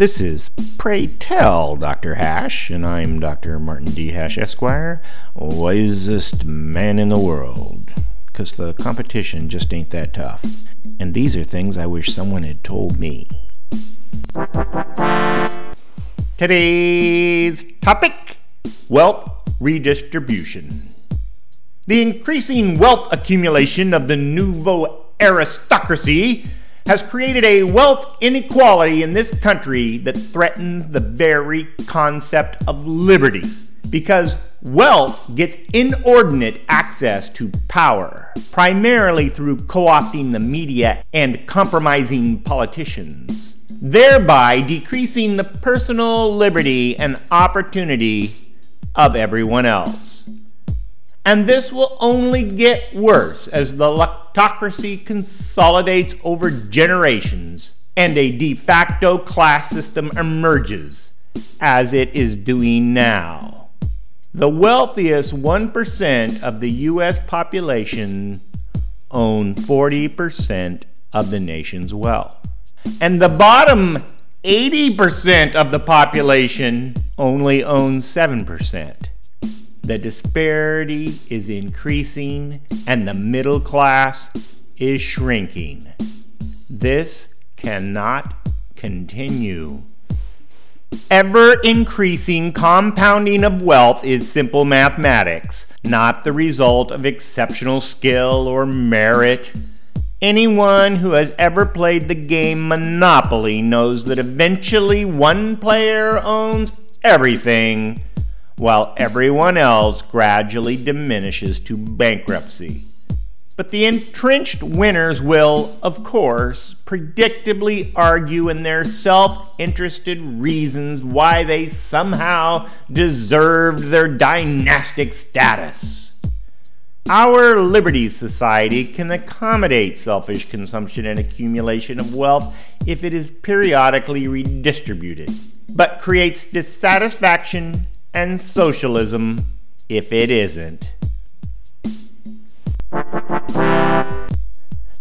This is Pray Tell Dr. Hash, and I'm Dr. Martin D. Hash, Esquire, wisest man in the world. Because the competition just ain't that tough. And these are things I wish someone had told me. Today's topic wealth redistribution. The increasing wealth accumulation of the nouveau aristocracy has created a wealth inequality in this country that threatens the very concept of liberty because wealth gets inordinate access to power, primarily through co opting the media and compromising politicians, thereby decreasing the personal liberty and opportunity of everyone else. And this will only get worse as the autocracy consolidates over generations and a de facto class system emerges, as it is doing now. The wealthiest 1% of the U.S. population own 40% of the nation's wealth. And the bottom 80% of the population only owns 7%. The disparity is increasing and the middle class is shrinking. This cannot continue. Ever increasing compounding of wealth is simple mathematics, not the result of exceptional skill or merit. Anyone who has ever played the game Monopoly knows that eventually one player owns everything while everyone else gradually diminishes to bankruptcy. But the entrenched winners will, of course, predictably argue in their self interested reasons why they somehow deserved their dynastic status. Our Liberty Society can accommodate selfish consumption and accumulation of wealth if it is periodically redistributed, but creates dissatisfaction and socialism if it isn't.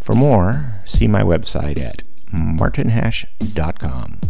For more, see my website at martinhash.com.